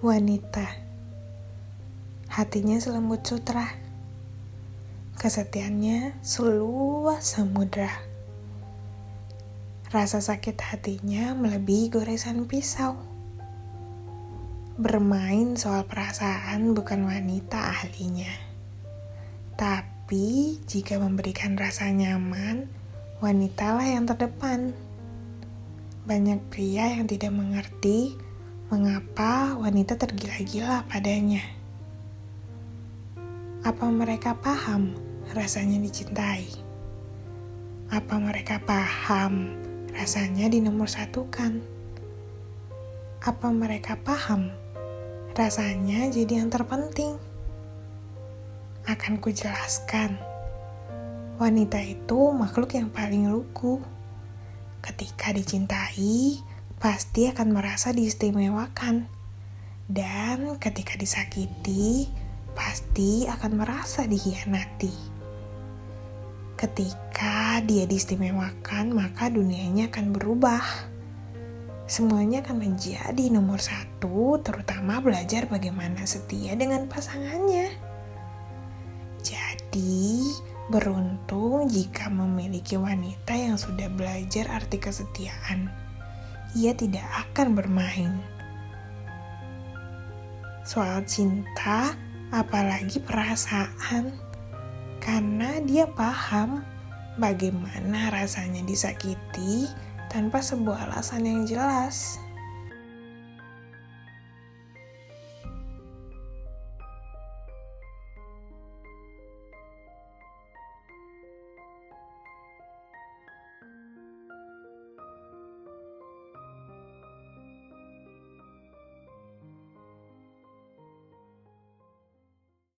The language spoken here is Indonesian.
Wanita. Hatinya selembut sutra. Kesetiaannya seluas samudra. Rasa sakit hatinya melebihi goresan pisau. Bermain soal perasaan bukan wanita ahlinya. Tapi jika memberikan rasa nyaman Wanitalah yang terdepan. Banyak pria yang tidak mengerti mengapa wanita tergila-gila padanya. Apa mereka paham rasanya dicintai? Apa mereka paham rasanya dinomor satukan? Apa mereka paham rasanya jadi yang terpenting? Akan kujelaskan, wanita itu makhluk yang paling lugu. Ketika dicintai, pasti akan merasa diistimewakan. Dan ketika disakiti, pasti akan merasa dihianati. Ketika dia diistimewakan, maka dunianya akan berubah. Semuanya akan menjadi nomor satu, terutama belajar bagaimana setia dengan pasangannya. Jadi, beruntung jika memiliki wanita yang sudah belajar arti kesetiaan ia tidak akan bermain. Soal cinta, apalagi perasaan, karena dia paham bagaimana rasanya disakiti tanpa sebuah alasan yang jelas.